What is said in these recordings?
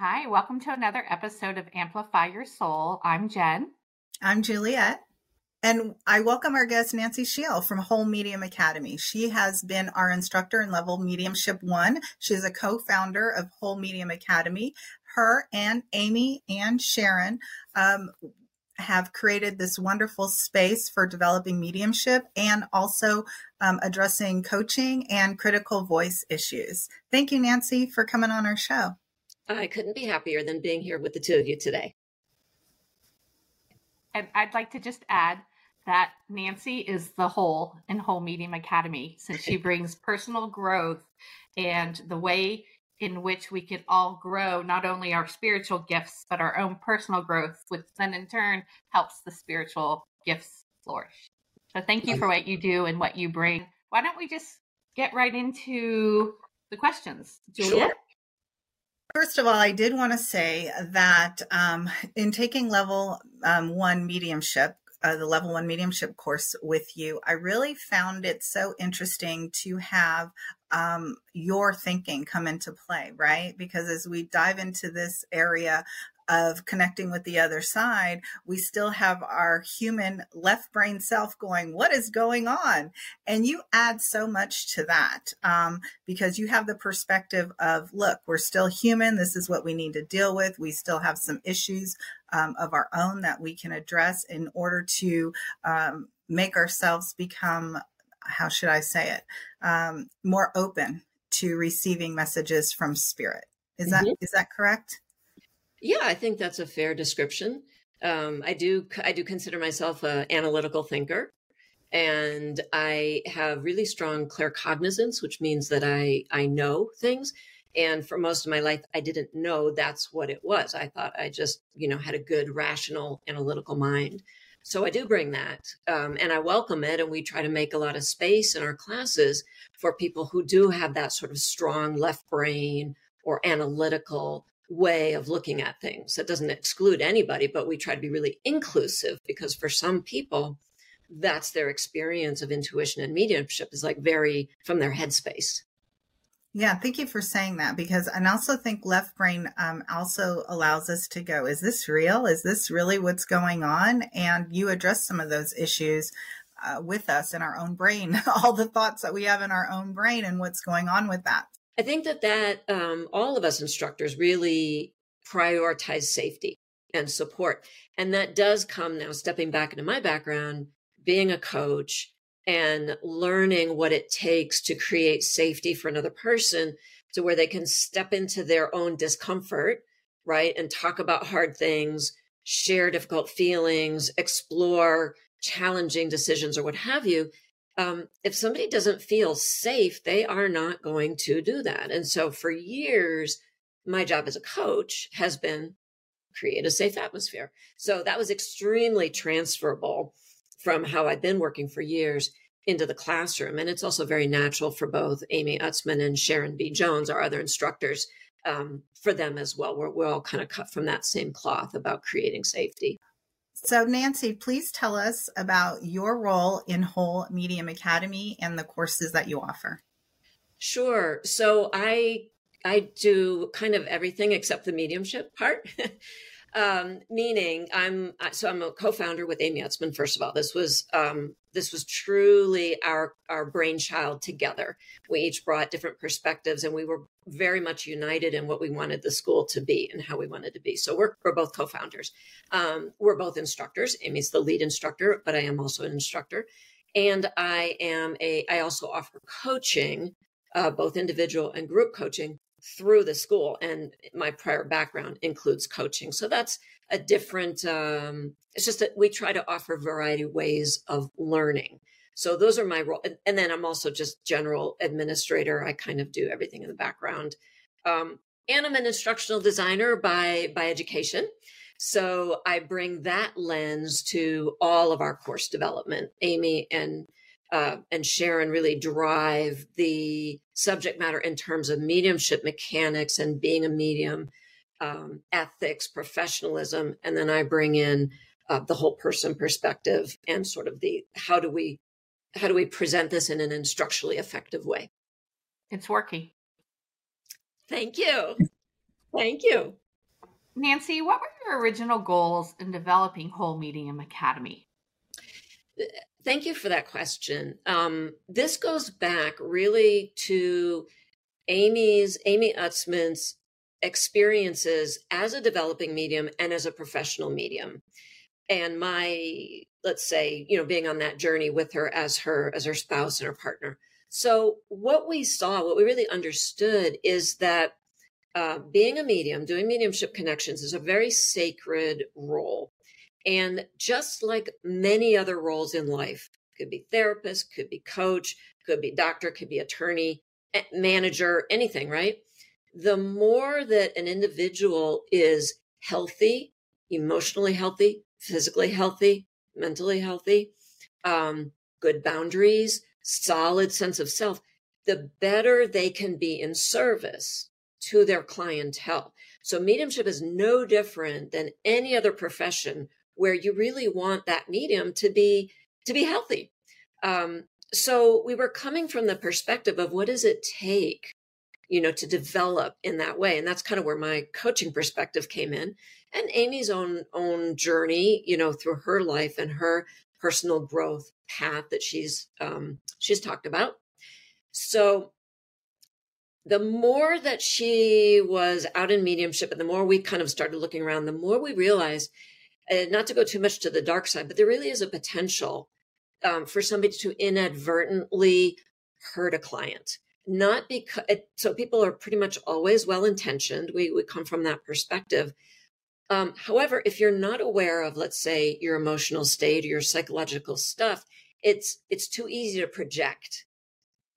Hi, welcome to another episode of Amplify Your Soul. I'm Jen. I'm Juliet. And I welcome our guest, Nancy Scheel from Whole Medium Academy. She has been our instructor in level mediumship one. She's a co founder of Whole Medium Academy. Her and Amy and Sharon um, have created this wonderful space for developing mediumship and also um, addressing coaching and critical voice issues. Thank you, Nancy, for coming on our show. I couldn't be happier than being here with the two of you today. And I'd like to just add that Nancy is the whole in Whole Medium Academy since she brings personal growth and the way in which we can all grow not only our spiritual gifts, but our own personal growth, which then in turn helps the spiritual gifts flourish. So thank you for what you do and what you bring. Why don't we just get right into the questions, Julia? Sure. First of all, I did want to say that um, in taking level um, one mediumship, uh, the level one mediumship course with you, I really found it so interesting to have um, your thinking come into play, right? Because as we dive into this area of connecting with the other side, we still have our human left brain self going, What is going on? And you add so much to that um, because you have the perspective of, Look, we're still human. This is what we need to deal with. We still have some issues um, of our own that we can address in order to um, make ourselves become, how should I say it, um, more open to receiving messages from spirit. Is mm-hmm. that is that correct? Yeah, I think that's a fair description. Um, I do I do consider myself an analytical thinker, and I have really strong claircognizance, which means that I I know things. And for most of my life, I didn't know that's what it was. I thought I just you know had a good rational analytical mind. So I do bring that, um, and I welcome it. And we try to make a lot of space in our classes for people who do have that sort of strong left brain or analytical way of looking at things. That doesn't exclude anybody, but we try to be really inclusive because for some people, that's their experience of intuition and mediumship is like very from their headspace. Yeah, thank you for saying that because I also think left brain um, also allows us to go, is this real? Is this really what's going on? And you address some of those issues uh, with us in our own brain, all the thoughts that we have in our own brain and what's going on with that. I think that that um, all of us instructors really prioritize safety and support, and that does come now. Stepping back into my background, being a coach and learning what it takes to create safety for another person, to where they can step into their own discomfort, right, and talk about hard things, share difficult feelings, explore challenging decisions, or what have you um, if somebody doesn't feel safe, they are not going to do that. And so for years, my job as a coach has been create a safe atmosphere. So that was extremely transferable from how I'd been working for years into the classroom. And it's also very natural for both Amy Utzman and Sharon B. Jones, our other instructors, um, for them as well. We're, we're all kind of cut from that same cloth about creating safety. So, Nancy, please tell us about your role in Whole Medium Academy and the courses that you offer. Sure. So, I I do kind of everything except the mediumship part. um, meaning I'm so I'm a co-founder with Amy Utzman. First of all, this was um, this was truly our our brainchild together. We each brought different perspectives, and we were very much united in what we wanted the school to be and how we wanted to be. So we're we're both co-founders. Um, we're both instructors. Amy's the lead instructor, but I am also an instructor, and I am a I also offer coaching, uh, both individual and group coaching through the school and my prior background includes coaching so that's a different um, it's just that we try to offer variety of ways of learning. So those are my role and then i'm also just general administrator. I kind of do everything in the background. Um, and i'm an instructional designer by by education. So i bring that lens to all of our course development amy and uh, and Sharon really drive the subject matter in terms of mediumship mechanics and being a medium, um, ethics, professionalism, and then I bring in uh, the whole person perspective and sort of the how do we how do we present this in an instructionally effective way. It's working. Thank you. Thank you. Nancy, what were your original goals in developing Whole Medium Academy? Thank you for that question. Um, this goes back really to Amy's, Amy Utzman's experiences as a developing medium and as a professional medium. And my, let's say, you know, being on that journey with her as her, as her spouse and her partner. So what we saw, what we really understood is that uh, being a medium, doing mediumship connections is a very sacred role. And just like many other roles in life, could be therapist, could be coach, could be doctor, could be attorney, manager, anything, right? The more that an individual is healthy, emotionally healthy, physically healthy, mentally healthy, um, good boundaries, solid sense of self, the better they can be in service to their clientele. So mediumship is no different than any other profession where you really want that medium to be to be healthy. Um, so we were coming from the perspective of what does it take, you know, to develop in that way, and that's kind of where my coaching perspective came in, and Amy's own own journey, you know, through her life and her personal growth path that she's um, she's talked about. So the more that she was out in mediumship and the more we kind of started looking around, the more we realized, uh, not to go too much to the dark side, but there really is a potential um, for somebody to inadvertently hurt a client. Not because, so people are pretty much always well intentioned. We, we come from that perspective. Um, however, if you're not aware of, let's say, your emotional state or your psychological stuff, it's it's too easy to project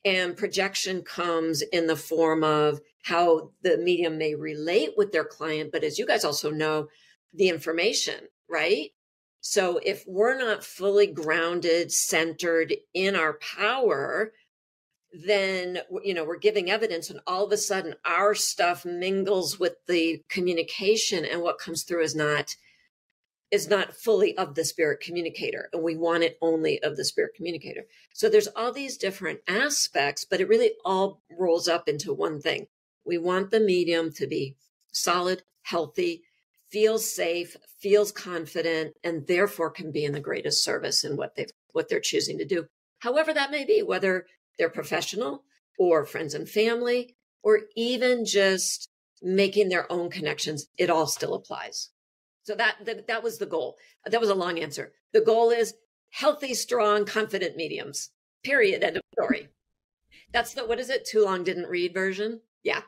and projection comes in the form of how the medium may relate with their client. But as you guys also know, the information, right? So if we're not fully grounded, centered in our power, then you know we're giving evidence and all of a sudden our stuff mingles with the communication and what comes through is not is not fully of the spirit communicator and we want it only of the spirit communicator. So there's all these different aspects but it really all rolls up into one thing. We want the medium to be solid healthy feels safe feels confident and therefore can be in the greatest service in what they've what they're choosing to do. However that may be whether they're professional or friends and family or even just making their own connections it all still applies so that, that that was the goal. That was a long answer. The goal is healthy, strong, confident mediums. Period. End of story. That's the what is it? Too long didn't read version. Yeah.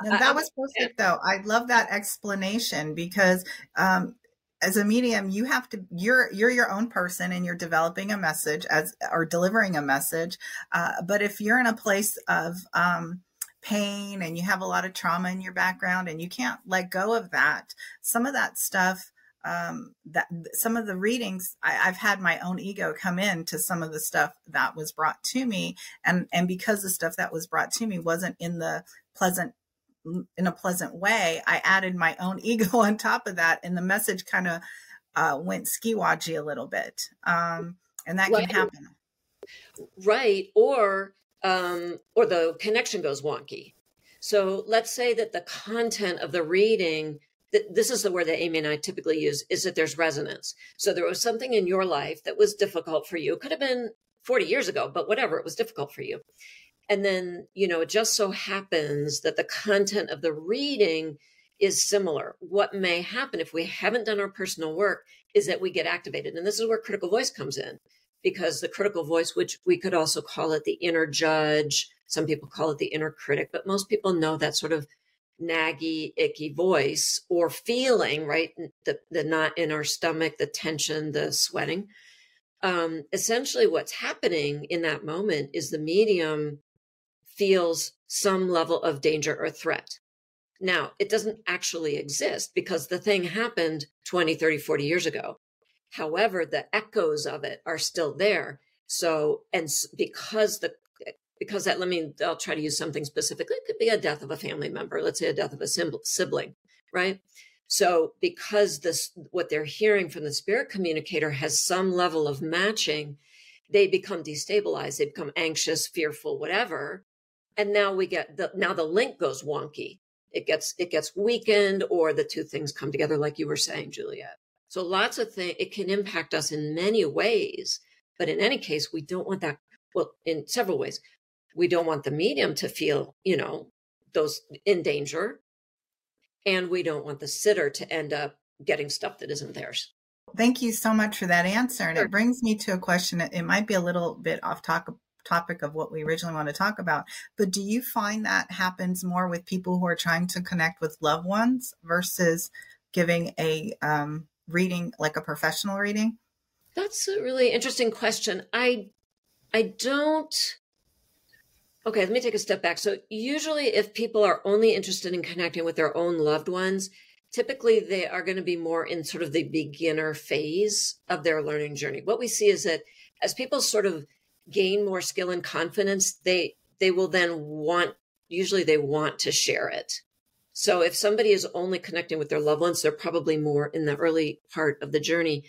And that was perfect though. I love that explanation because um, as a medium, you have to you're you're your own person and you're developing a message as or delivering a message. Uh, but if you're in a place of um, pain and you have a lot of trauma in your background and you can't let go of that some of that stuff um, that some of the readings I, have had my own ego come in to some of the stuff that was brought to me and and because the stuff that was brought to me wasn't in the pleasant in a pleasant way i added my own ego on top of that and the message kind of uh, went ski-wadgy a little bit um, and that right. can happen right or um, or the connection goes wonky. So let's say that the content of the reading—that this is the word that Amy and I typically use, is that there's resonance. So there was something in your life that was difficult for you. It could have been 40 years ago, but whatever, it was difficult for you. And then, you know, it just so happens that the content of the reading is similar. What may happen if we haven't done our personal work is that we get activated. And this is where critical voice comes in because the critical voice, which we could also call it the inner judge, some people call it the inner critic, but most people know that sort of naggy, icky voice or feeling, right? The, the knot in our stomach, the tension, the sweating. Um, essentially, what's happening in that moment is the medium feels some level of danger or threat. Now, it doesn't actually exist because the thing happened 20, 30, 40 years ago. However, the echoes of it are still there. So, and because the because that let me I'll try to use something specifically. It could be a death of a family member. Let's say a death of a sibling, right? So, because this what they're hearing from the spirit communicator has some level of matching, they become destabilized. They become anxious, fearful, whatever. And now we get the now the link goes wonky it gets it gets weakened or the two things come together like you were saying juliet so lots of things it can impact us in many ways but in any case we don't want that well in several ways we don't want the medium to feel you know those in danger and we don't want the sitter to end up getting stuff that isn't theirs Thank you so much for that answer. And Sure. it brings me to a question. It might be a little bit off talk, topic of what we originally want to talk about, but do you find that happens more with people who are trying to connect with loved ones versus giving a um, reading, like a professional reading? That's a really interesting question. I I don't Okay, let me take a step back. So usually if people are only interested in connecting with their own loved ones, typically they are going to be more in sort of the beginner phase of their learning journey. What we see is that as people sort of gain more skill and confidence, they they will then want usually they want to share it. So if somebody is only connecting with their loved ones, they're probably more in the early part of the journey.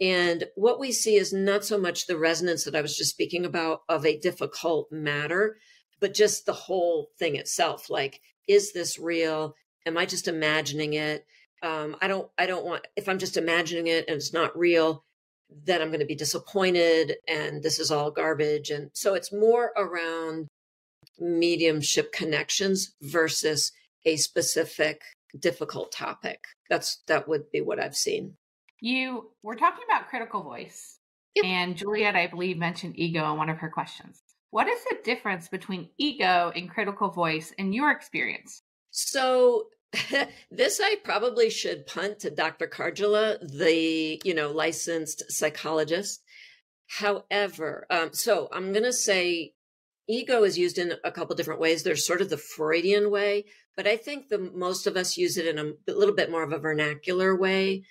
And what we see is not so much the resonance that I was just speaking about of a difficult matter, but just the whole thing itself. Like, is this real? Am I just imagining it? Um, I don't, I don't want, if I'm just imagining it and it's not real, then I'm going to be disappointed and this is all garbage. And so it's more around mediumship connections versus a specific difficult topic. That's, that would be what I've seen. You were talking about critical voice, Yep. and Juliet, I believe, mentioned ego in one of her questions. What is the difference between ego and critical voice in your experience? So this I probably should punt to Dr. Karjala, the you know licensed psychologist. However, um, so I'm going to say ego is used in a couple different ways. There's sort of the Freudian way, but I think the most of us use it in a little bit more of a vernacular way.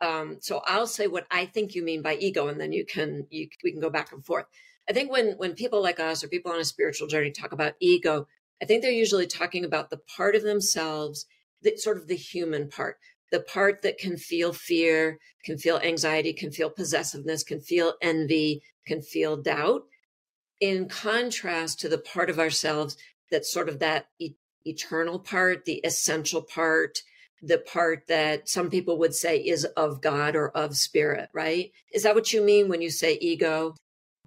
Um, so I'll say what I think you mean by ego, and then you can you we can go back and forth. I think when when people like us or people on a spiritual journey talk about ego, I think they're usually talking about the part of themselves that sort of the human part, the part that can feel fear, can feel anxiety, can feel possessiveness, can feel envy, can feel doubt. In contrast to the part of ourselves that's sort of that e- eternal part, the essential part, the part that some people would say is of God or of spirit, right? Is that what you mean when you say ego?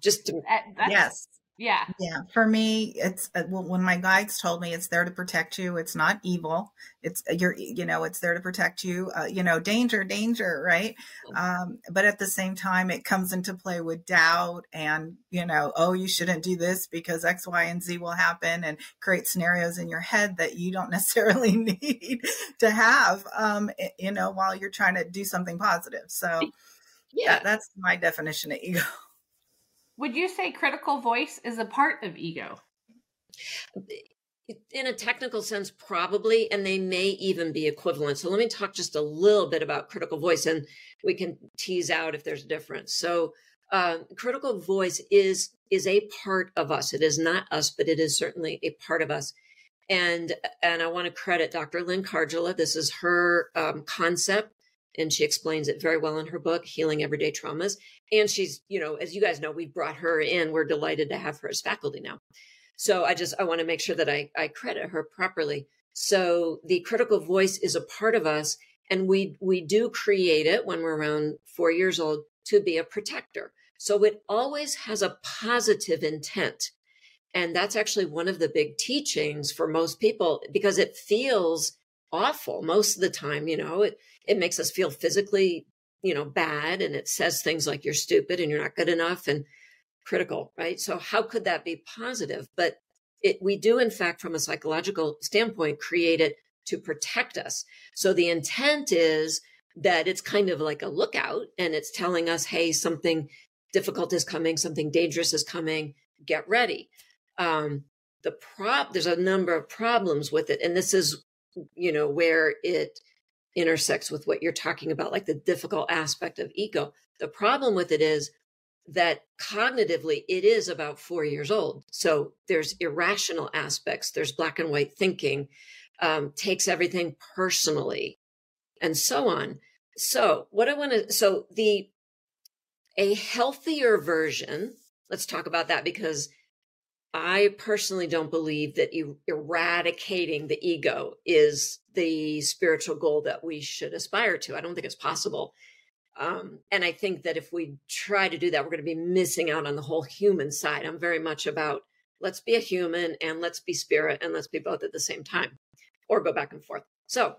Just to, that's- yes. Yeah. Yeah. For me, it's uh, when my guides told me it's there to protect you. It's not evil. It's uh, you're, you know, it's there to protect you. Uh, you know, danger, danger, right? Um, but at the same time, it comes into play with doubt and, you know, oh, you shouldn't do this because X, Y, and Z will happen and create scenarios in your head that you don't necessarily need to have, um, you know, while you're trying to do something positive. So yeah, that, that's my definition of ego. Would you say critical voice is a part of ego? in a technical sense, probably, and they may even be equivalent. So let me talk just a little bit about critical voice, and we can tease out if there's a difference. So um, critical voice is is a part of us. It is not us, but it is certainly a part of us. And and I want to credit Dr. Lynn Karjala. This is her um, concept, and she explains it very well in her book, Healing Everyday Traumas. And she's, you know, as you guys know, we brought her in. We're delighted to have her as faculty now. So I just I want to make sure that I, I credit her properly. So the critical voice is a part of us, and we we do create it when we're around four years old to be a protector. So it always has a positive intent. And that's actually one of the big teachings for most people because it feels awful most of the time, you know, it, it makes us feel physically, you know, bad and it says things like you're stupid and you're not good enough and critical, right? So how could that be positive? But it, we do, in fact, from a psychological standpoint, create it to protect us. So the intent is that it's kind of like a lookout and it's telling us, hey, something difficult is coming, something dangerous is coming, get ready. Um, the prop, there's a number of problems with it. And this is, you know, where it intersects with what you're talking about, like the difficult aspect of ego. The problem with it is that cognitively it is about four years old. So there's irrational aspects, there's black and white thinking, um, takes everything personally, and so on. So, what I want to, so the, a healthier version, let's talk about that because I personally don't believe that er- eradicating the ego is the spiritual goal that we should aspire to. I don't think it's possible. Um, and I think that if we try to do that, we're going to be missing out on the whole human side. I'm very much about let's be a human and let's be spirit and let's be both at the same time or go back and forth. So,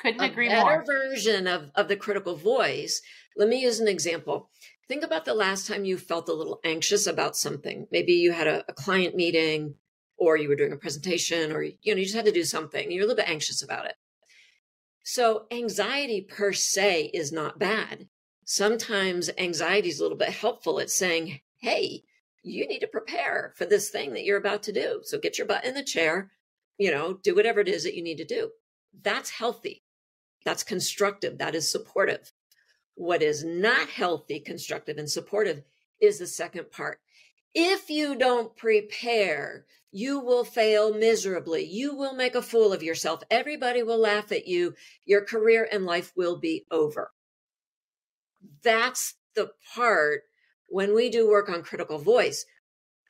couldn't agree better more. version of, of the critical voice. Let me use an example. Think about the last time you felt a little anxious about something. Maybe you had a, a client meeting or you were doing a presentation or you know you just had to do something. You're a little bit anxious about it. So anxiety per se is not bad. Sometimes anxiety is a little bit helpful. It's saying, "Hey, you need to prepare for this thing that you're about to do. So get your butt in the chair, you know, do whatever it is that you need to do." That's healthy. That's constructive. That is supportive. What is not healthy, constructive, and supportive is the second part. If you don't prepare, you will fail miserably. You will make a fool of yourself. Everybody will laugh at you. Your career and life will be over. That's the part when we do work on critical voice.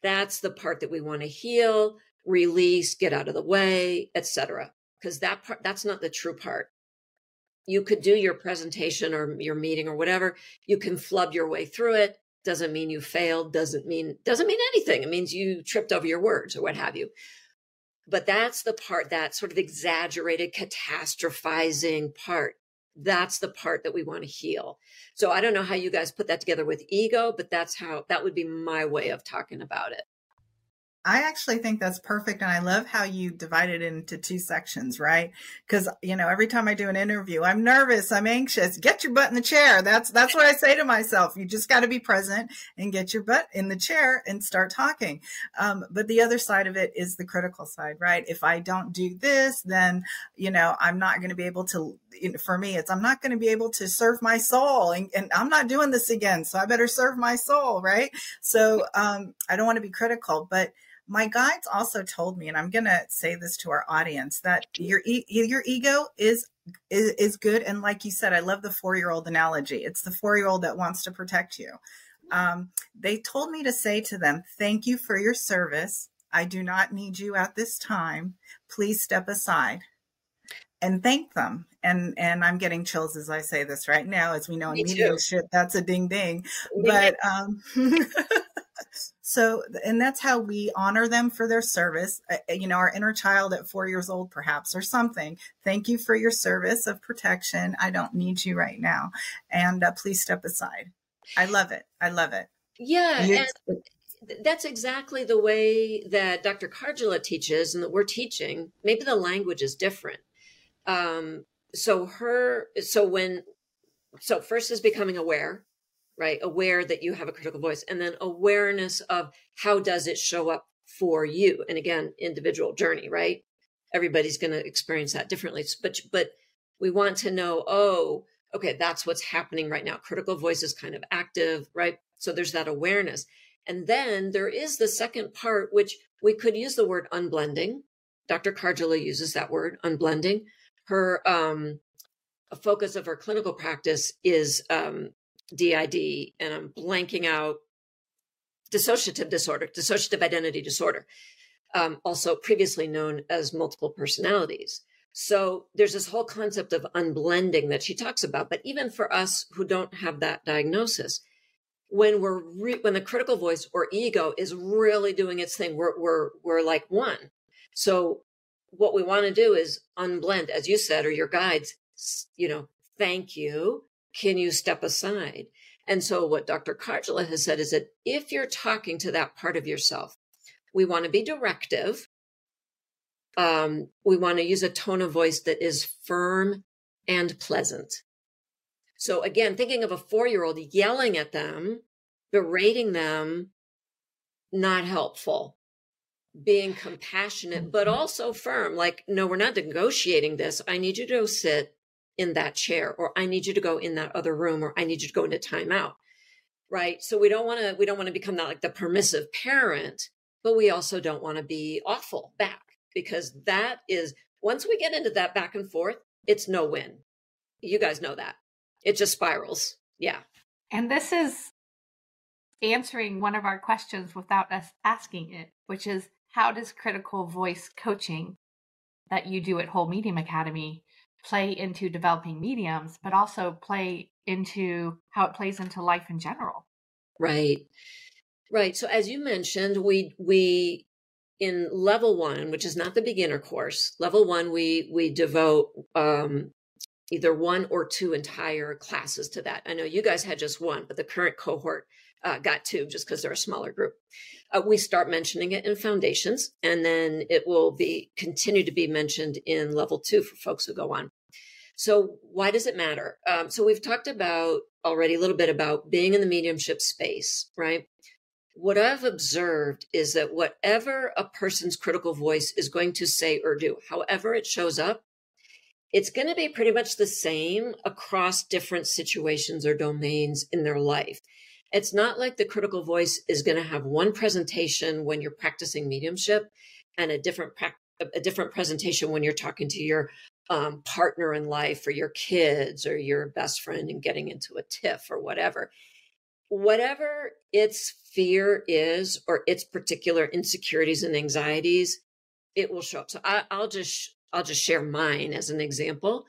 That's the part that we want to heal, release, get out of the way, etc. Because that part, that's not the true part you could do your presentation or your meeting or whatever you can flub your way through it doesn't mean you failed doesn't mean doesn't mean anything it means you tripped over your words or what have you. But that's the part that sort of exaggerated catastrophizing part that's the part that we want to heal. So i don't know how you guys put that together with ego but that's how that would be my way of talking about it I actually think that's perfect. And I love how you divide it into two sections, right? Because, you know, every time I do an interview, I'm nervous, I'm anxious. Get your butt in the chair. That's, that's what I say to myself. You just got to be present and get your butt in the chair and start talking. Um, but the other side of it is the critical side, right? If I don't do this, then, you know, I'm not going to be able to, for me, it's, I'm not going to be able to serve my soul and, and I'm not doing this again. So I better serve my soul, right? So, um, I don't want to be critical, but, my guides also told me, and I'm going to say this to our audience, that your e- your ego is, is is good. And like you said, I love the four year old analogy. It's the four year old that wants to protect you. Um, they told me to say to them, "Thank you for your service. I do not need you at this time. Please step aside." And thank them, and and I'm getting chills as I say this right now. As we know in mediumship, that's a ding ding. But um, so, and that's how we honor them for their service. Uh, uh, you know, our inner child at four years old, perhaps, or something. Thank you for your service of protection. I don't need you right now. And uh, please step aside. I love it. I love it. Yeah. And that's exactly the way that Dr. Karjala teaches and that we're teaching. Maybe the language is different. Um, so her, so when, so first is becoming aware right? Aware that you have a critical voice and then awareness of how does it show up for you? And again, individual journey, right? Everybody's going to experience that differently. But, but we want to know, oh, okay, that's what's happening right now. Critical voice is kind of active, right? So there's that awareness. And then there is the second part, which we could use the word unblending. Dr. Karjala uses that word, unblending. Her um, focus of her clinical practice is um, DID, and I'm blanking out dissociative disorder, dissociative identity disorder, um, also previously known as multiple personalities. So there's this whole concept of unblending that she talks about. But even for us who don't have that diagnosis, when we're re- when the critical voice or ego is really doing its thing, we're we're we're like one. So what we want to do is unblend, as you said, or your guides, you know, thank you, can you step aside? And so, what Dr. Karjala has said is that if you're talking to that part of yourself, we want to be directive. Um, we want to use a tone of voice that is firm and pleasant. So, again, thinking of a four year old yelling at them, berating them, not helpful. Being compassionate, but mm-hmm. also firm, like, no, we're not negotiating this. I need you to sit in that chair or i need you to go in that other room or i need you to go into timeout right? So we don't want to we don't want to become that like the permissive parent but we also don't want to be awful back because that is once we get into that back and forth it's no win. You guys know that. It just spirals. Yeah. And this is answering one of our questions without us asking it which is how does critical voice coaching that you do at Whole Medium Academy play into developing mediums, but also play into how it plays into life in general? Right. Right. So as you mentioned, we we in level one, which is not the beginner course, level one, we we devote um, either one or two entire classes to that. I know you guys had just one, but the current cohort uh, got to just because they're a smaller group. Uh, we start mentioning it in foundations, and then it will be continue to be mentioned in level two for folks who go on. So why does it matter? Um, so we've talked about already a little bit about being in the mediumship space, right? what I've observed is that whatever a person's critical voice is going to say or do, however it shows up, it's going to be pretty much the same across different situations or domains in their life. It's not like the critical voice is going to have one presentation when you're practicing mediumship and a different pra- a different presentation when you're talking to your um, partner in life or your kids or your best friend and getting into a tiff or whatever whatever its fear is or its particular insecurities and anxieties, it will show up. So I, will just I'll just share mine as an example.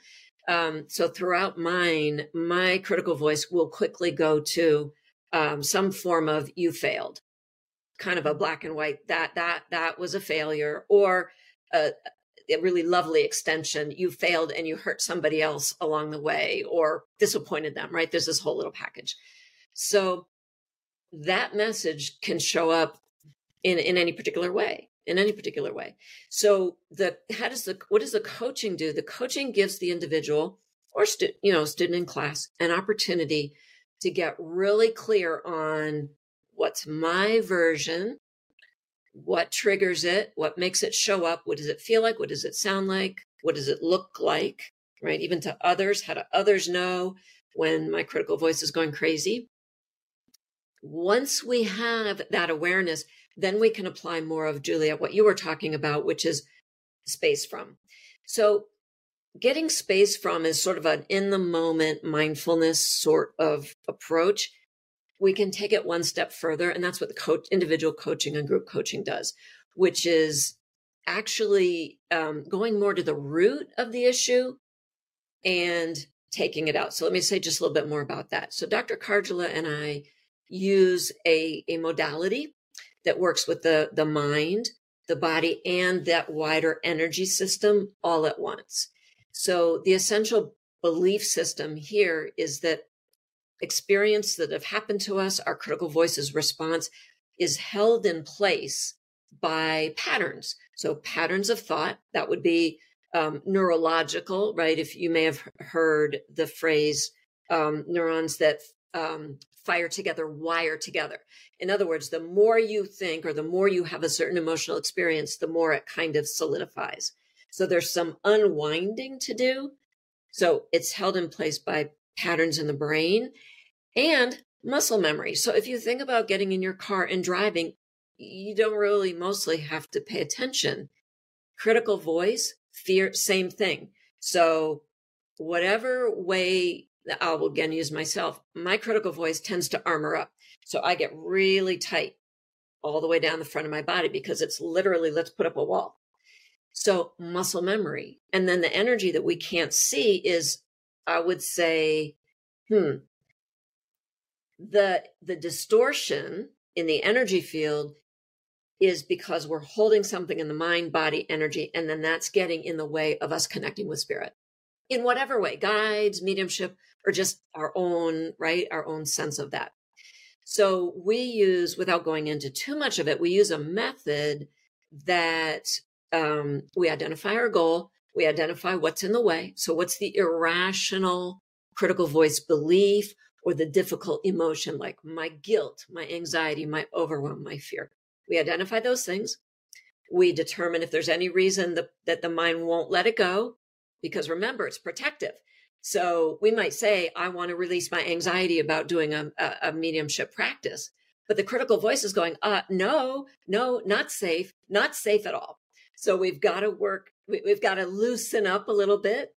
Um, so throughout mine, my critical voice will quickly go to um, some form of "you failed," kind of a black and white that that that was a failure, or a, a really lovely extension. You failed and you hurt somebody else along the way, or disappointed them. Right? There's this whole little package. So that message can show up in, in any particular way in any particular way so the how does the what does the coaching do the coaching gives the individual or stu- you know student in class an opportunity to get really clear on what's my version what triggers it what makes it show up what does it feel like what does it sound like what does it look like right even to others how do others know when my critical voice is going crazy once we have that awareness, then we can apply more of Julia, what you were talking about, which is space from. So getting space from is sort of an in the moment mindfulness sort of approach. We can take it one step further. And that's what the coach, individual coaching and group coaching does, which is actually um, going more to the root of the issue and taking it out. So let me say just a little bit more about that. So Dr. Karjala and I use a, a modality that works with the, the mind, the body, and that wider energy system all at once. So the essential belief system here is that experience that have happened to us, our critical voices response is held in place by patterns. So patterns of thought, that would be um, neurological, right? If you may have heard the phrase um, neurons that um, fire together, wire together. In other words, the more you think or the more you have a certain emotional experience, the more it kind of solidifies. So there's some unwinding to do. So it's held in place by patterns in the brain and muscle memory. So if you think about getting in your car and driving, you don't really mostly have to pay attention. Critical voice, fear, same thing. So whatever way I will again use myself. My critical voice tends to armor up. So I get really tight all the way down the front of my body because it's literally, let's put up a wall. So muscle memory. And then the energy that we can't see is, I would say, hmm, the, the distortion in the energy field is because we're holding something in the mind, body, energy, and then that's getting in the way of us connecting with spirit in whatever way, guides, mediumship, or just our own, right? Our own sense of that. So we use, without going into too much of it, we use a method that um, we identify our goal, we identify what's in the way. So what's the irrational critical voice belief or the difficult emotion like my guilt, my anxiety, my overwhelm, my fear. We identify those things. We determine if there's any reason that, that the mind won't let it go, because remember, it's protective. So we might say, I want to release my anxiety about doing a, a, a mediumship practice. But the critical voice is going, uh, no, no, not safe, not safe at all. So we've got to work, we, we've got to loosen up a little bit.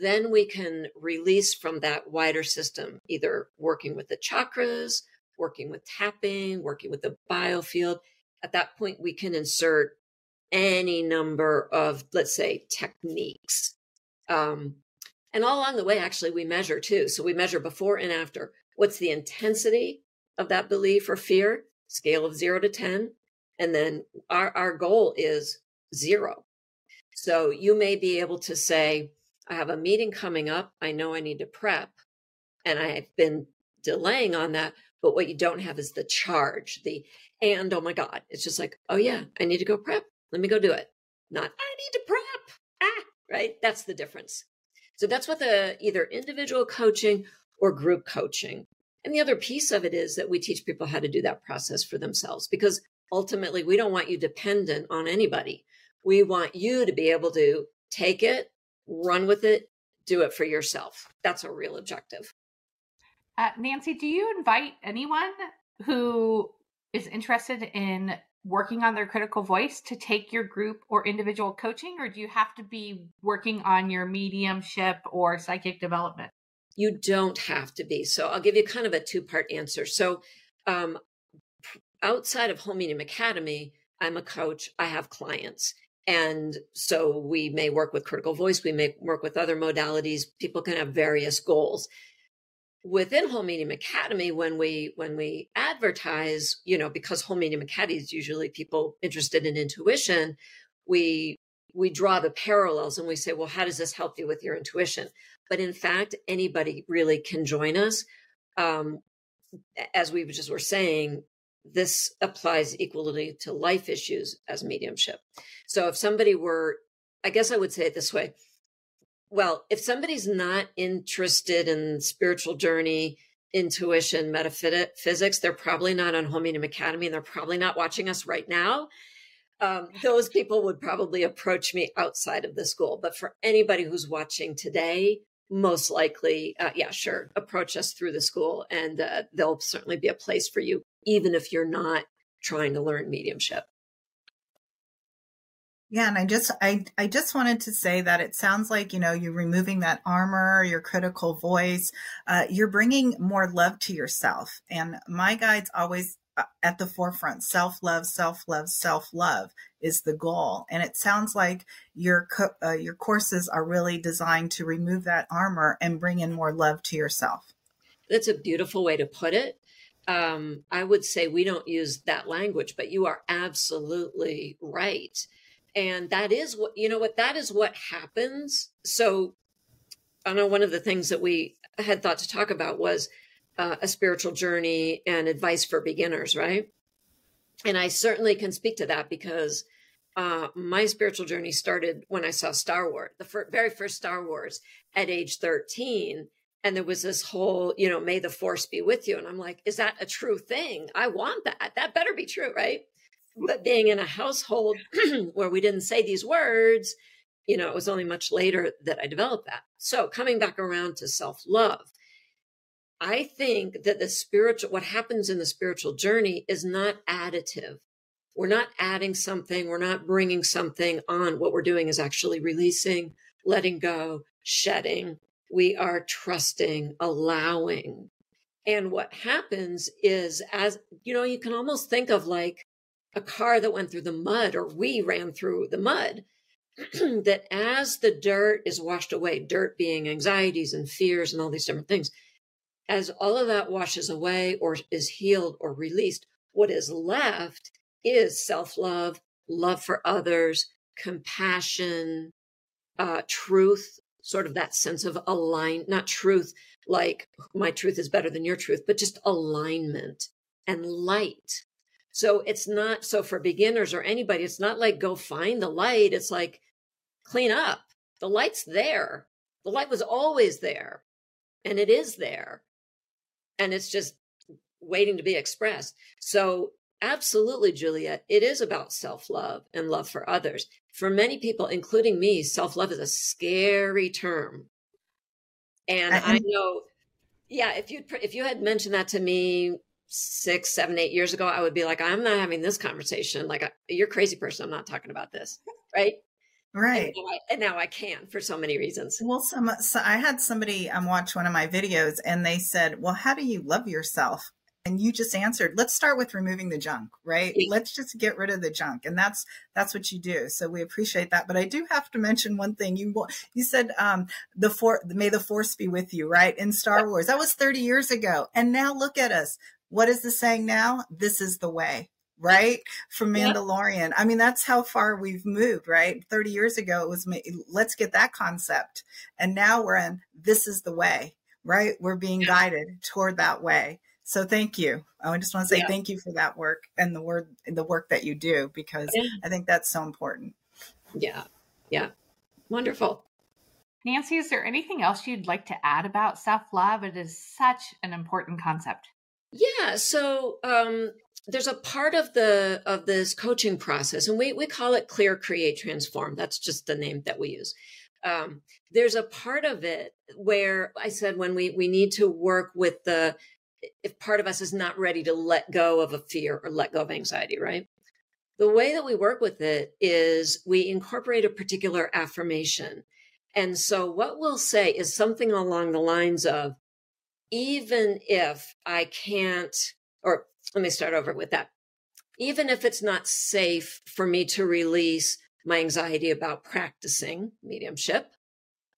Then we can release from that wider system, either working with the chakras, working with tapping, working with the biofield, at that point we can insert any number of, let's say, techniques. Um, and all along the way, actually, we measure too. So we measure before and after. What's the intensity of that belief or fear? Scale of zero to 10. And then our, our goal is zero. So you may be able to say, I have a meeting coming up. I know I need to prep. And I've been delaying on that. But what you don't have is the charge, the and oh my God. It's just like, oh yeah, I need to go prep. Let me go do it. Not, I need to prep. Ah, right? That's the difference. So that's what the either individual coaching or group coaching. And the other piece of it is that we teach people how to do that process for themselves because ultimately we don't want you dependent on anybody. We want you to be able to take it, run with it, do it for yourself. That's a real objective. Uh, Nancy, do you invite anyone who is interested in working on their critical voice to take your group or individual coaching, or do you have to be working on your mediumship or psychic development? You don't have to be. So I'll give you kind of a two part answer. So, um, outside of Home Academy, I'm a coach, I have clients. And so we may work with critical voice, we may work with other modalities. People can have various goals within Whole Medium Academy, when we when we advertise, you know, because Whole Medium Academy is usually people interested in intuition, we we draw the parallels and we say, well, how does this help you with your intuition? But in fact, anybody really can join us. Um, as we just were saying, this applies equally to life issues as mediumship. So if somebody were, I guess I would say it this way well, if somebody's not interested in spiritual journey, intuition, metaphysics, they're probably not on Whole Medium Academy and they're probably not watching us right now. Um, those people would probably approach me outside of the school. But for anybody who's watching today, most likely, uh, yeah, sure, approach us through the school and uh, there'll certainly be a place for you, even if you're not trying to learn mediumship. Yeah, and I just I I just wanted to say that it sounds like you know you're removing that armor, your critical voice. Uh, you're bringing more love to yourself, and my guides always uh, at the forefront. Self love, self love, self love is the goal, and it sounds like your co- uh, your courses are really designed to remove that armor and bring in more love to yourself. That's a beautiful way to put it. Um, I would say we don't use that language, but you are absolutely right. And that is what you know what that is what happens. So i know one of the things that we had thought to talk about was uh, a spiritual journey and advice for beginners right? And i certainly can speak to that because uh, my spiritual journey started when i saw star wars the fir- very first star wars at age 13 and there was this whole you know may the force be with you and i'm like is that a true thing i want that that better be true right but being in a household where we didn't say these words, you know, it was only much later that I developed that. So coming back around to self love, I think that the spiritual, what happens in the spiritual journey is not additive. We're not adding something. We're not bringing something on. What we're doing is actually releasing, letting go, shedding. We are trusting, allowing. And what happens is, as you know, you can almost think of like a car that went through the mud or we ran through the mud that as the dirt is washed away dirt being anxieties and fears and all these different things as all of that washes away or is healed or released what is left is self-love love for others compassion uh, truth sort of that sense of align not truth like my truth is better than your truth but just alignment and light so it's not so for beginners or anybody, it's not like go find the light. It's like clean up. The light's there. The light was always there and it is there. And it's just waiting to be expressed. So absolutely, Juliet, it is about self love and love for others. For many people, including me, self love is a scary term. And I, I know, yeah, if you if you had mentioned that to me six, seven, eight years ago, I would be like, I'm not having this conversation. Like, you're crazy person. I'm not talking about this. Right. Right. And now, I, and now I can for so many reasons. Well, some, so I had somebody um, watch one of my videos and they said, well, how do you love yourself? And you just answered let's start with removing the junk right? Let's just get rid of the junk and that's that's what you do. So we appreciate that but i do have to mention one thing. You you said um the for may the force be with you right in star wars. That was 30 years ago and now look at us. What is the saying now? This is the way right? From mandalorian yep. i mean that's how far we've moved right? 30 years ago it was let's get that concept and now we're in this is the way right? We're being yeah. guided toward that way so thank you. I just want to say yeah. thank you for that work and the word the work that you do because yeah. I think that's so important. Yeah. Yeah. Wonderful. Nancy, is there anything else you'd like to add about self-love? It is such an important concept. Yeah, so um there's a part of the of this coaching process and we we call it clear create transform that's just the name that we use um, there's a part of it where i said when we we need to work with the if part of us is not ready to let go of a fear or let go of anxiety, right? The way that we work with it is we incorporate a particular affirmation. And so what we'll say is something along the lines of, even if I can't, or let me start over with that. Even if it's not safe for me to release my anxiety about practicing mediumship,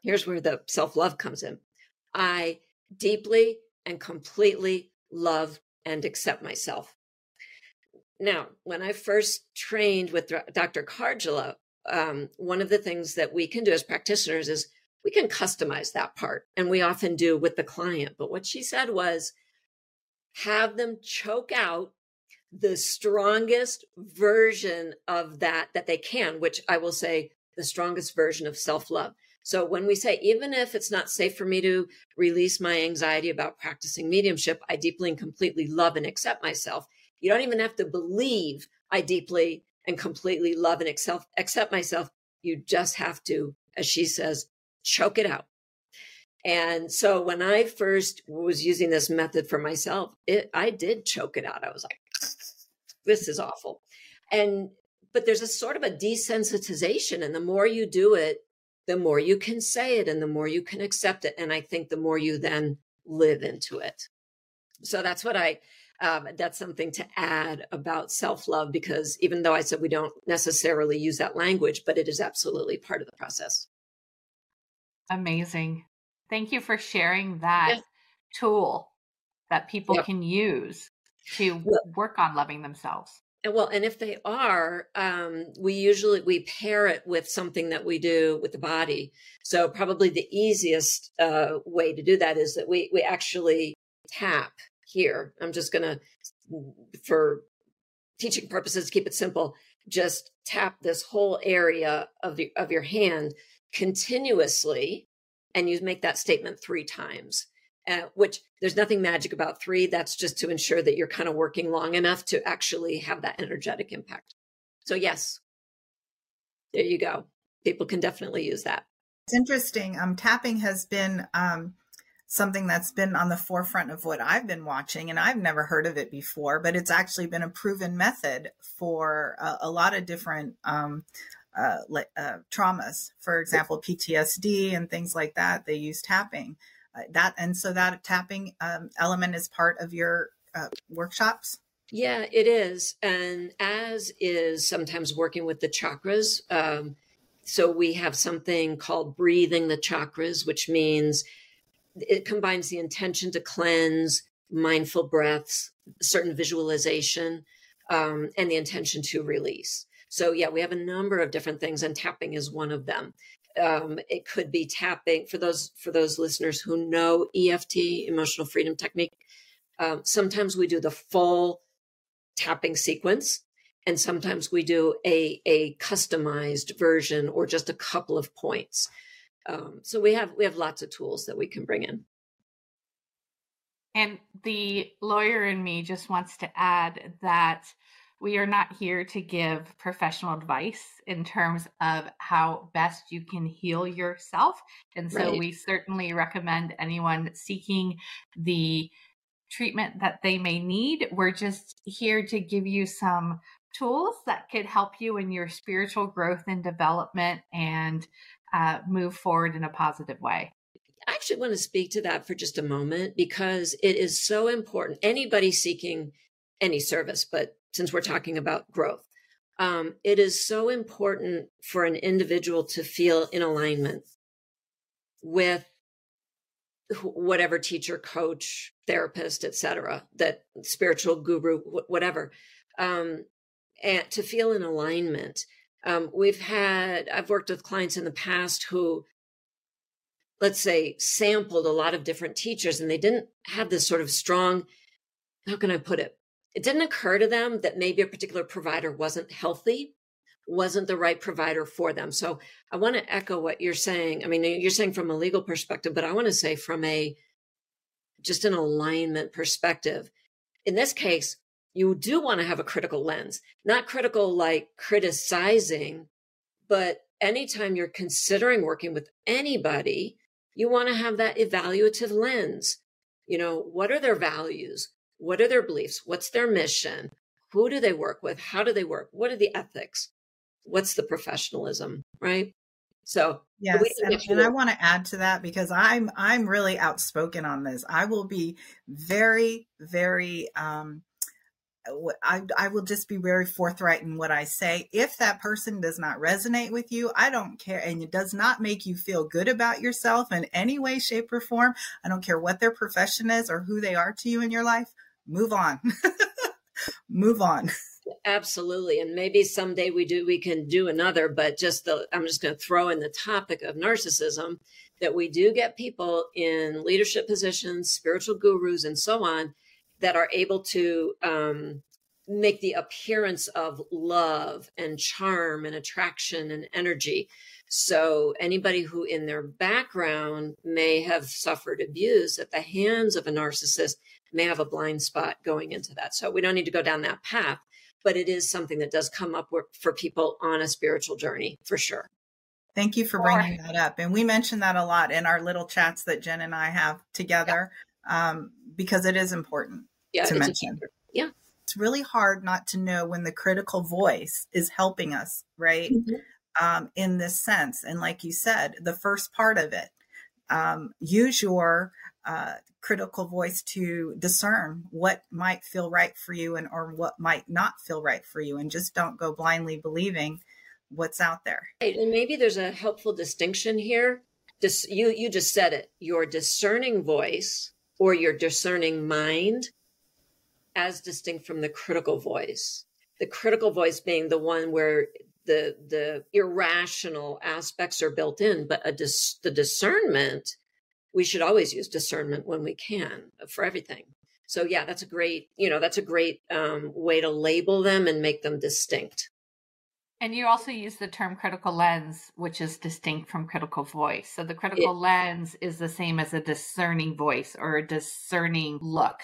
here's where the self love comes in. I deeply and completely love and accept myself. Now, when I first trained with Dr. Karjala, um, one of the things that we can do as practitioners is we can customize that part, and we often do with the client. But what she said was have them choke out the strongest version of that that they can, which I will say the strongest version of self love. So when we say, even if it's not safe for me to release my anxiety about practicing mediumship, I deeply and completely love and accept myself. You don't even have to believe I deeply and completely love and accept, myself. You just have to, as she says, choke it out. And so when I first was using this method for myself, it, I did choke it out. I was like, this is awful. And, but there's a sort of a desensitization. And the more you do it, the more you can say it and the more you can accept it. And I think the more you then live into it. So that's what I, um, that's something to add about self love because even though I said we don't necessarily use that language, but it is absolutely part of the process. Amazing. Thank you for sharing that yeah. tool that people yep. can use to work on loving themselves well and if they are um, we usually we pair it with something that we do with the body. So probably the easiest uh, way to do that is that we we actually tap here. I'm just gonna for teaching purposes keep it simple just tap this whole area of the of your hand continuously and you make that statement three times uh, which there's nothing magic about three. That's just to ensure that you're kind of working long enough to actually have that energetic impact. So, yes, there you go. People can definitely use that. It's interesting. Um, tapping has been um, something that's been on the forefront of what I've been watching, and I've never heard of it before, but it's actually been a proven method for a, a lot of different um, uh, uh, traumas. For example, PTSD and things like that. They use tapping. Uh, that and so that tapping um, element is part of your uh, workshops? Yeah it is and as is sometimes working with the chakras um, so we have something called breathing the chakras which means it combines the intention to cleanse mindful breaths certain visualization um, and the intention to release. So yeah we have a number of different things and tapping is one of them um, it could be tapping for those for those listeners who know EFT, emotional freedom technique. Um, sometimes we do the full tapping sequence, and sometimes we do a a customized version or just a couple of points. Um, so we have we have lots of tools that we can bring in. And the lawyer in me just wants to add that we are not here to give professional advice in terms of how best you can heal yourself. And so right. we certainly recommend anyone seeking the treatment that they may need. We're just here to give you some tools that could help you in your spiritual growth and development and uh, move forward in a positive way. I actually want to speak to that for just a moment because it is so important. Anybody seeking any service, but since we're talking about growth, um, it is so important for an individual to feel in alignment with whatever teacher, coach, therapist, etc., that spiritual guru, whatever, um, and to feel in alignment. Um, we've had, I've worked with clients in the past who, let's say, sampled a lot of different teachers and they didn't have this sort of strong, how can I put it? It didn't occur to them that maybe a particular provider wasn't healthy, wasn't the right provider for them. So I want to echo what you're saying. I mean, you're saying from a legal perspective, but I want to say from a just an alignment perspective. In this case, you do want to have a critical lens, not critical like criticizing, but anytime you're considering working with anybody, you want to have that evaluative lens. You know, what are their values? What are their beliefs? What's their mission? Who do they work with? How do they work? What are the ethics? What's the professionalism? Right. So yes, and, and, I want to add to that because I'm I'm really outspoken on this. I will be very very um, I, I will just be very forthright in what I say. If that person does not resonate with you, I don't care. And it does not make you feel good about yourself in any way, shape, or form. I don't care what their profession is or who they are to you in your life. Move on. Move on. Absolutely. And maybe someday we do, we can do another, but just the, I'm just going to throw in the topic of narcissism that we do get people in leadership positions, spiritual gurus, and so on that are able to um, make the appearance of love and charm and attraction and energy. So, anybody who in their background may have suffered abuse at the hands of a narcissist may have a blind spot going into that. So, we don't need to go down that path, but it is something that does come up for people on a spiritual journey for sure. Thank you for bringing that up. And we mention that a lot in our little chats that Jen and I have together yeah. um, because it is important yeah, to mention. Yeah. It's really hard not to know when the critical voice is helping us, right? Mm-hmm. Um, in this sense. And like you said, the first part of it, um, use your uh, critical voice to discern what might feel right for you and or what might not feel right for you and just don't go blindly believing what's out there right. and maybe there's a helpful distinction here Dis- you you just said it your discerning voice or your discerning mind as distinct from the critical voice. The critical voice being the one where the the irrational aspects are built in, but a dis, the discernment we should always use discernment when we can for everything. So yeah, that's a great you know that's a great um, way to label them and make them distinct. And you also use the term critical lens, which is distinct from critical voice. So the critical it, lens is the same as a discerning voice or a discerning look.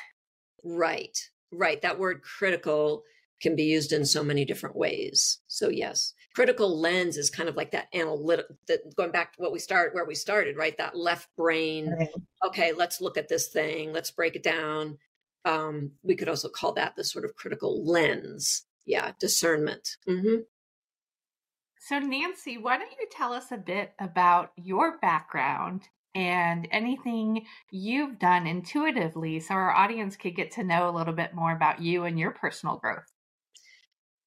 Right. Right. That word critical can be used in so many different ways. So yes, critical lens is kind of like that analytic that going back to what we start where we started, right? That left brain. Right. Okay, let's look at this thing. Let's break it down. Um, we could also call that the sort of critical lens. Yeah, discernment. Mm-hmm. So, Nancy, why don't you tell us a bit about your background and anything you've done intuitively so our audience could get to know a little bit more about you and your personal growth.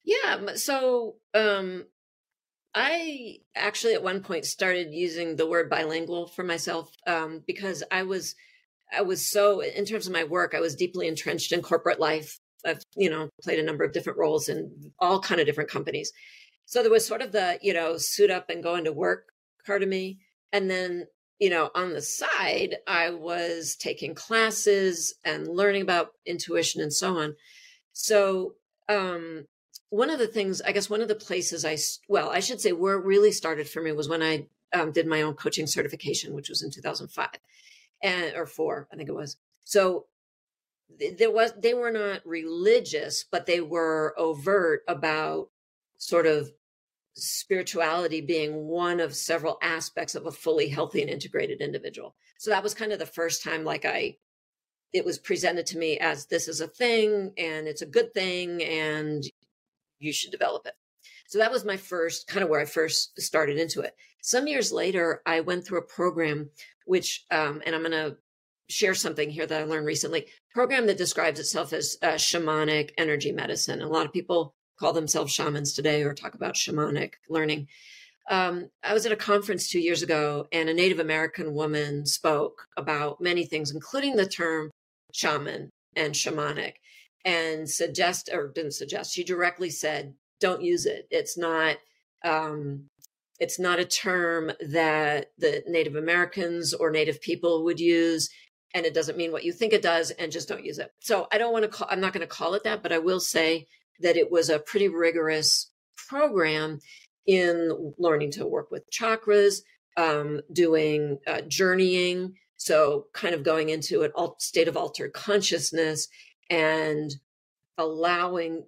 Yeah, so um I actually at one point started using the word bilingual for myself um because I was I was so in terms of my work I was deeply entrenched in corporate life. I've you know played a number of different roles in all kind of different companies. So there was sort of the, you know, suit up and go into work part of me and then you know, on the side, I was taking classes and learning about intuition and so on. So, um, one of the things, I guess, one of the places I, well, I should say where it really started for me was when I um, did my own coaching certification, which was in 2005 and, or four, I think it was. So there was, they were not religious, but they were overt about sort of spirituality being one of several aspects of a fully healthy and integrated individual. So that was kind of the first time like I it was presented to me as this is a thing and it's a good thing and you should develop it. So that was my first kind of where I first started into it. Some years later, I went through a program which, um, and I'm going to share something here that I learned recently. Program that describes itself as uh, shamanic energy medicine. A lot of people call themselves shamans today or talk about shamanic learning. Um, I was at a conference two years ago, and a Native American woman spoke about many things, including the term shaman and shamanic, and suggest or didn't suggest. She directly said, "Don't use it. It's not." Um, it's not a term that the Native Americans or Native people would use, and it doesn't mean what you think it does, and just don't use it. So I don't want to call. I'm not going to call it that, but I will say that it was a pretty rigorous program in learning to work with chakras, um, doing uh, journeying. So, kind of going into an alt- state of altered consciousness and allowing,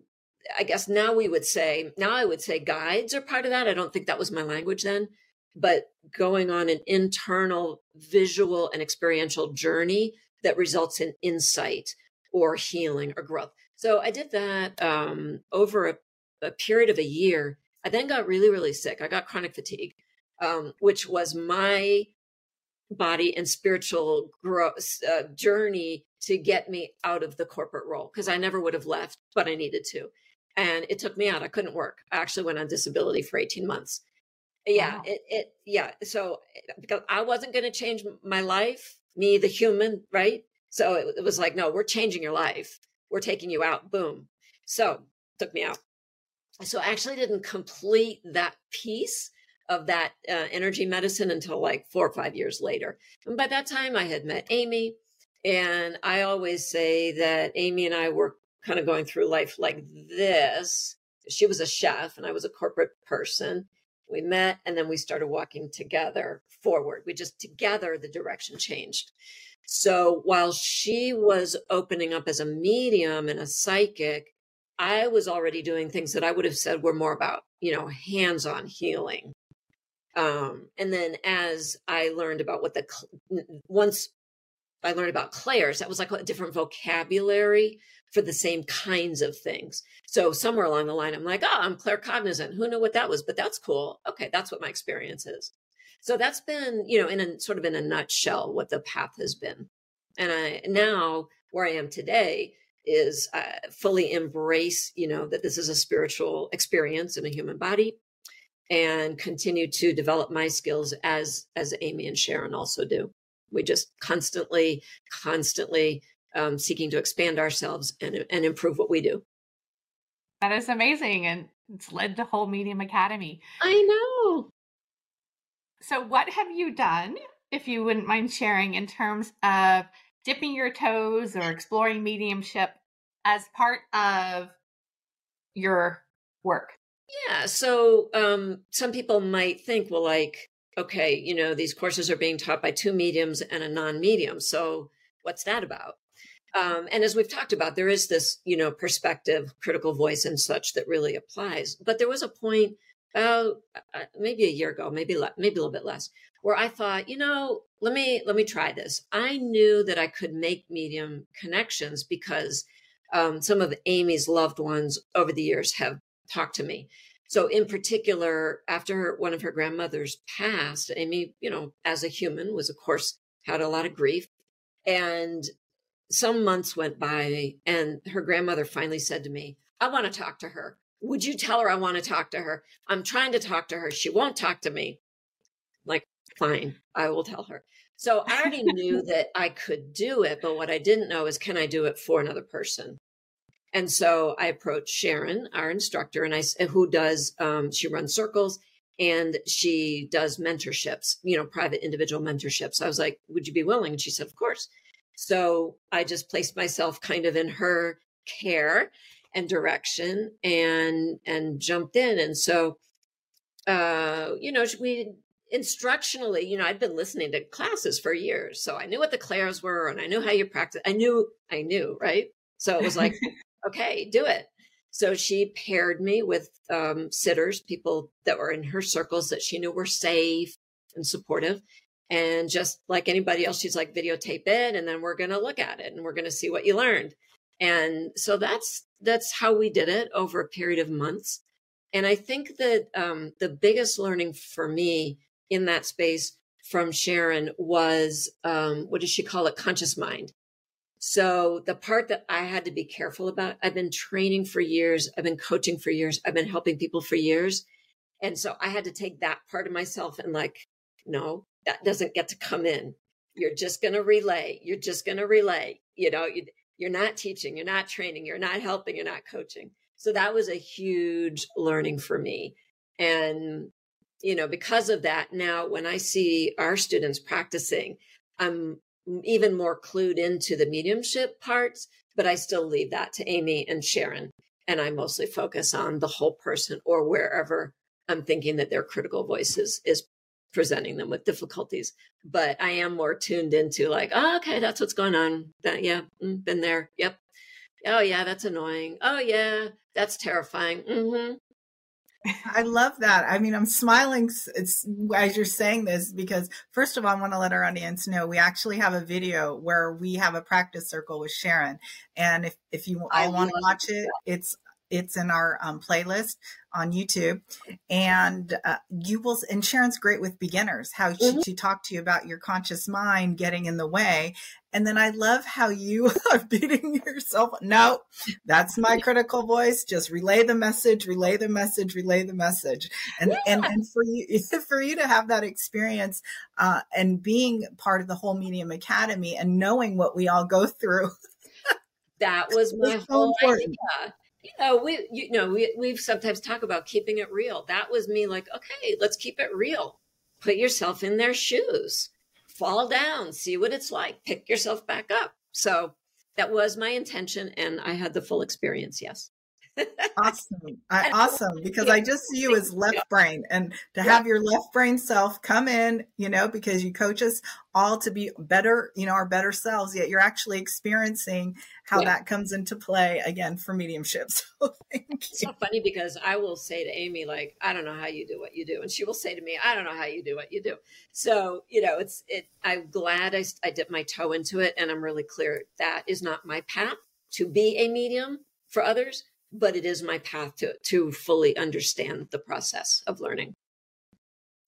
I guess now we would say, now I would say guides are part of that. I don't think that was my language then, but going on an internal visual and experiential journey that results in insight or healing or growth. So I did that um, over a, a, period of a year. I then got really, really sick. I got chronic fatigue, um, which was my body and spiritual growth uh, journey to get me out of the corporate role because I never would have left, but I needed to. And it took me out. I couldn't work. I actually went on disability for 18 months. Yeah, wow. it, it, yeah. So because I wasn't going to change my life, me, the human, right? So it, it was like, no, we're changing your life we're taking you out. Boom. So took me out. So I actually didn't complete that piece of that uh, energy medicine until like four or five years later. And by that time, I had met Amy. And I always say that Amy and I were kind of going through life like this. She was a chef and I was a corporate person. We met and then we started walking together forward. We just together, the direction changed. So while she was opening up as a medium and a psychic, I was already doing things that I would have said were more about, you know, hands on healing. Um, and then as I learned about what the, once I learned about clairs, that was like a different vocabulary for the same kinds of things. So somewhere along the line, I'm like, oh, I'm claircognizant. Who knew what that was? But that's cool. Okay, that's what my experience is. So that's been, you know, in a sort of in a nutshell, what the path has been. And I now where I am today is uh, fully embrace, you know, that this is a spiritual experience in a human body, and continue to develop my skills as as Amy and Sharon also do. We just constantly, constantly um, seeking to expand ourselves and and improve what we do. That is amazing, and it's led to Whole Medium Academy. I know. So, what have you done, if you wouldn't mind sharing, in terms of dipping your toes or exploring mediumship as part of your work? Yeah. So, um, some people might think, well, like, okay, you know, these courses are being taught by two mediums and a non medium. So, what's that about? Um, and as we've talked about, there is this, you know, perspective, critical voice, and such that really applies. But there was a point about uh, maybe a year ago, maybe le- maybe a little bit less, where I thought, you know, let me let me try this. I knew that I could make medium connections because um, some of Amy's loved ones over the years have talked to me. So, in particular, after one of her grandmothers passed, Amy, you know, as a human, was of course had a lot of grief, and some months went by, and her grandmother finally said to me, "I want to talk to her." Would you tell her I want to talk to her? I'm trying to talk to her. She won't talk to me. like, fine, I will tell her. So I already knew that I could do it, but what I didn't know is can I do it for another person? And so I approached Sharon, our instructor, and I said who does um, she runs circles and she does mentorships, you know, private individual mentorships. I was like, "Would you be willing?" And she said, "Of course." So I just placed myself kind of in her care and direction and and jumped in and so uh you know we instructionally you know i'd been listening to classes for years so i knew what the clairs were and i knew how you practice i knew i knew right so it was like okay do it so she paired me with um, sitters people that were in her circles that she knew were safe and supportive and just like anybody else she's like videotape it and then we're going to look at it and we're going to see what you learned and so that's that's how we did it over a period of months And I think that um, the biggest learning for me in that space from Sharon was um, what does she call it? Conscious mind. So the part that I had to be careful about, I've been training for years, I've been coaching for years, I've been helping people for years. And so I had to take that part of myself and like, no, that doesn't get to come in. You're just going to relay. You're just going to relay. You know, you, you're not teaching, you're not training, you're not helping, you're not coaching. So that was a huge learning for me. And, you know, because of that, now when I see our students practicing, I'm even more clued into the mediumship parts, but I still leave that to Amy and Sharon. And I mostly focus on the whole person or wherever I'm thinking that their critical voices is, presenting them with difficulties. But I am more tuned into like, oh, okay, that's what's going on. That, yeah, mm, been there. Yep. Oh, yeah, that's annoying. Oh, yeah, that's terrifying. Mm-hmm. I love that. I mean, I'm smiling it's, as you're saying this because, first of all, I want to let our audience know we actually have a video where we have a practice circle with Sharon. And if, if you all want to watch it, it's it's in our um, playlist on YouTube, and uh, you will. And Sharon's great with beginners. How she, mm-hmm. she talked to you about your conscious mind getting in the way, and then I love how you are beating yourself. No, that's my critical voice. Just relay the message, relay the message, relay the message, and yeah. and and for you for you to have that experience uh, and being part of the whole Medium Academy and knowing what we all go through. that was my whole idea you know, we, you know, we, we've sometimes talk about keeping it real. That was me like, okay, let's keep it real. Put yourself in their shoes, fall down, see what it's like, pick yourself back up. So that was my intention. And I had the full experience. Yes awesome. I, awesome. Because I just see you as left brain and to have your left brain self come in, you know, because you coach us all to be better, you know, our better selves, yet you're actually experiencing how yeah. that comes into play again for mediumship. So it's so funny because I will say to Amy, like, I don't know how you do what you do. And she will say to me, I don't know how you do what you do. So, you know, it's, it, I'm glad I, I dipped my toe into it and I'm really clear that is not my path to be a medium for others but it is my path to to fully understand the process of learning.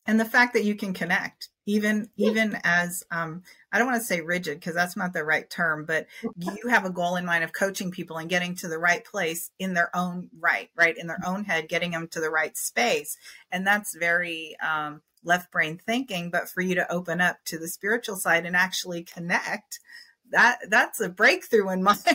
And the fact that you can connect even yeah. even as um, i don't want to say rigid because that's not the right term but you have a goal in mind of coaching people and getting to the right place in their own right right? In their own head getting them to the right space. And that's very um, left brain thinking but for you to open up to the spiritual side and actually connect that that's a breakthrough in my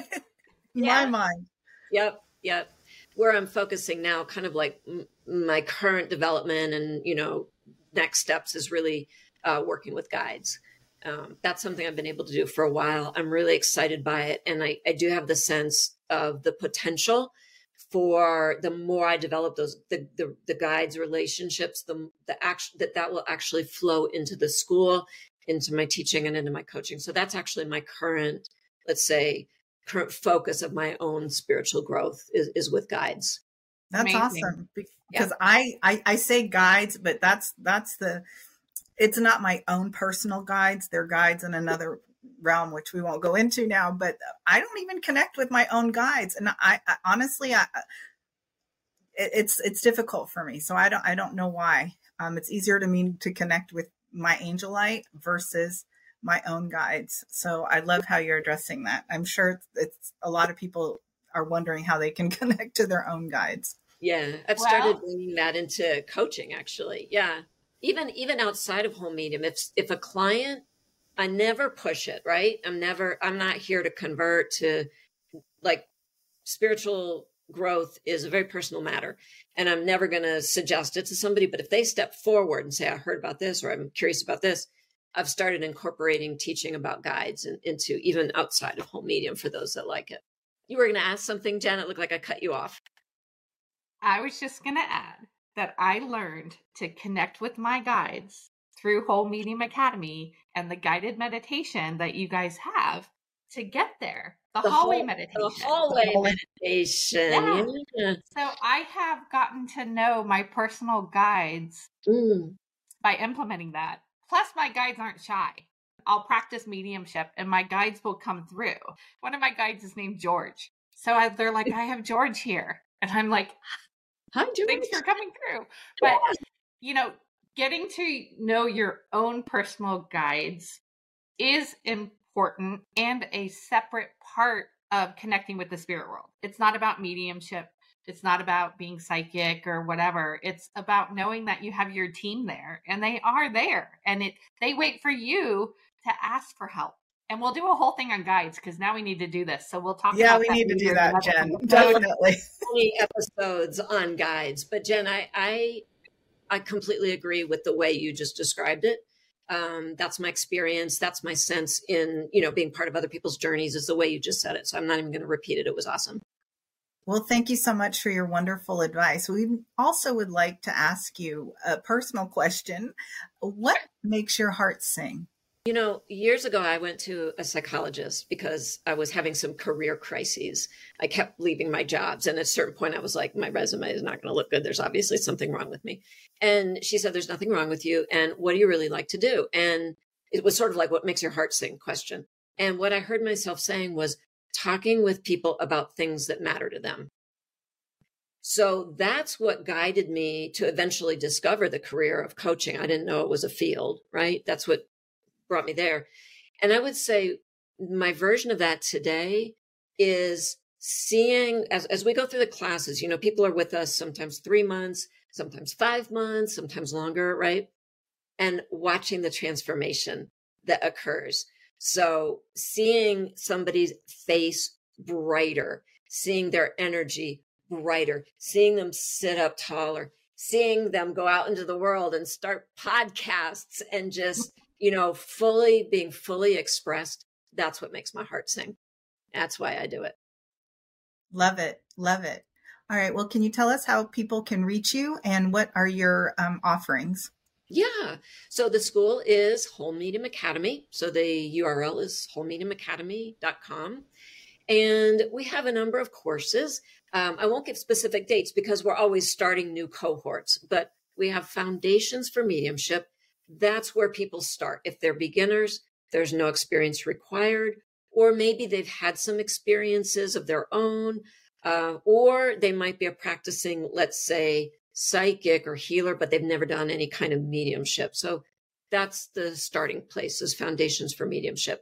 in yeah. my mind. Yep Yep. Where I'm focusing now, kind of like m- my current development and, you know, next steps is really uh, working with guides. Um, that's something I've been able to do for a while. I'm really excited by it. And I, I do have the sense of the potential for the more I develop those the the, the guides relationships, the the action that that will actually flow into the school, into my teaching, and into my coaching. So that's actually my current, let's say, current focus of my own spiritual growth is, is with guides. That's Amazing. awesome because yeah. I, I I say guides, but that's that's the it's not my own personal guides. They're guides in another realm, which we won't go into now. But I don't even connect with my own guides, and I, I honestly, I it, it's it's difficult for me. So I don't I don't know why. Um, it's easier to me to connect with my angel light versus my own guides. So I love how you're addressing that. I'm sure it's a lot of people are wondering how they can connect to their own guides. Yeah, I've started bringing that into coaching actually. Yeah. Even even outside of Whole Medium, if if a client I never push it, right? I'm never I'm not here to convert to like spiritual growth is a very personal matter and I'm never going to suggest it to somebody, but if they step forward and say I heard about this or I'm curious about this, I've started incorporating teaching about guides in, into even outside of Whole Medium for those that like it. You were going to ask something, Jen. It looked like I cut you off. I was just going to add that I learned to connect with my guides through Whole Medium Academy and the guided meditation that you guys have to get there. The, the hallway whole, meditation. The hallway meditation. Yeah. yeah. So I have gotten to know my personal guides mm. by implementing that. Plus, my guides aren't shy. I'll practice mediumship and my guides will come through. One of my guides is named George. So I, they're like, I have George here. And I'm like, Hi, Joyce. Thanks for coming through. But you know, getting to know your own personal guides is important and a separate part of connecting with the spirit world. It's not about mediumship. It's not about being psychic or whatever. It's about knowing that you have your team there and they are there and it they wait for you to ask for help. And we'll do a whole thing on guides because now we need to do this. So we'll talk. Yeah, we need to do that, Jen. Definitely. Many episodes on guides, but Jen, I, I, I completely agree with the way you just described it. Um, that's my experience. That's my sense in you know being part of other people's journeys. Is the way you just said it. So I'm not even going to repeat it. It was awesome. Well, thank you so much for your wonderful advice. We also would like to ask you a personal question. What makes your heart sing? You know, years ago, I went to a psychologist because I was having some career crises. I kept leaving my jobs. And at a certain point, I was like, my resume is not going to look good. There's obviously something wrong with me. And she said, There's nothing wrong with you. And what do you really like to do? And it was sort of like, What makes your heart sing question. And what I heard myself saying was talking with people about things that matter to them. So that's what guided me to eventually discover the career of coaching. I didn't know it was a field, right? That's what brought me there. And I would say my version of that today is seeing as, as we go through the classes, you know, people are with us sometimes three months, sometimes five months, sometimes longer, right? And watching the transformation that occurs. So seeing somebody's face brighter, seeing their energy brighter, seeing them sit up taller, seeing them go out into the world and start podcasts and just you know, fully being fully expressed, that's what makes my heart sing. That's why I do it. Love it. Love it. All right. Well, can you tell us how people can reach you and what are your um, offerings? Yeah. So the school is Whole Medium Academy. So the URL is wholemediumacademy.com. And we have a number of courses. Um, I won't give specific dates because we're always starting new cohorts, but we have foundations for mediumship that's where people start. If they're beginners, there's no experience required, or maybe they've had some experiences of their own, uh, or they might be a practicing, let's say, psychic or healer, but they've never done any kind of mediumship. So that's the starting place as foundations for mediumship.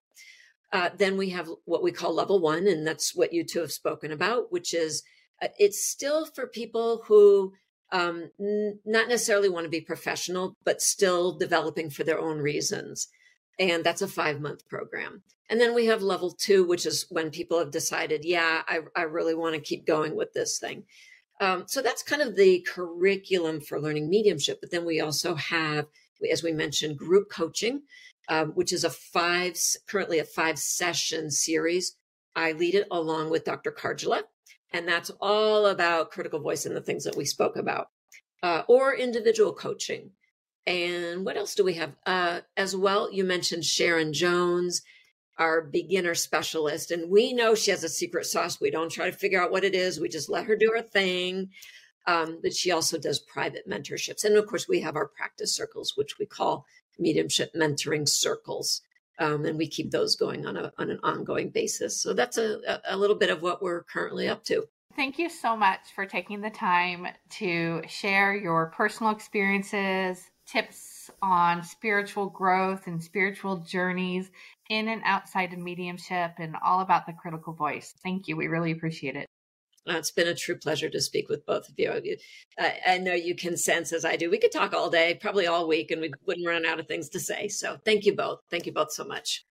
Uh, then we have what we call level one, and that's what you two have spoken about, which is uh, it's still for people who um, n- not necessarily want to be professional, but still developing for their own reasons. And that's a five month program. And then we have level two, which is when people have decided, yeah, I, I really want to keep going with this thing. Um, so that's kind of the curriculum for learning mediumship. But then we also have, as we mentioned, group coaching, um, which is a five, currently a five session series. I lead it along with Dr. Karjala, and that's all about critical voice and the things that we spoke about, uh, or individual coaching. And what else do we have? Uh, as well, you mentioned Sharon Jones, our beginner specialist. And we know she has a secret sauce. We don't try to figure out what it is, we just let her do her thing. Um, but she also does private mentorships. And of course, we have our practice circles, which we call mediumship mentoring circles. Um, and we keep those going on, a, on an ongoing basis. So that's a, a little bit of what we're currently up to. Thank you so much for taking the time to share your personal experiences, tips on spiritual growth and spiritual journeys in and outside of mediumship, and all about the critical voice. Thank you. We really appreciate it. It's been a true pleasure to speak with both of you. I, I know you can sense, as I do, we could talk all day, probably all week, and we wouldn't run out of things to say. So thank you both. Thank you both so much.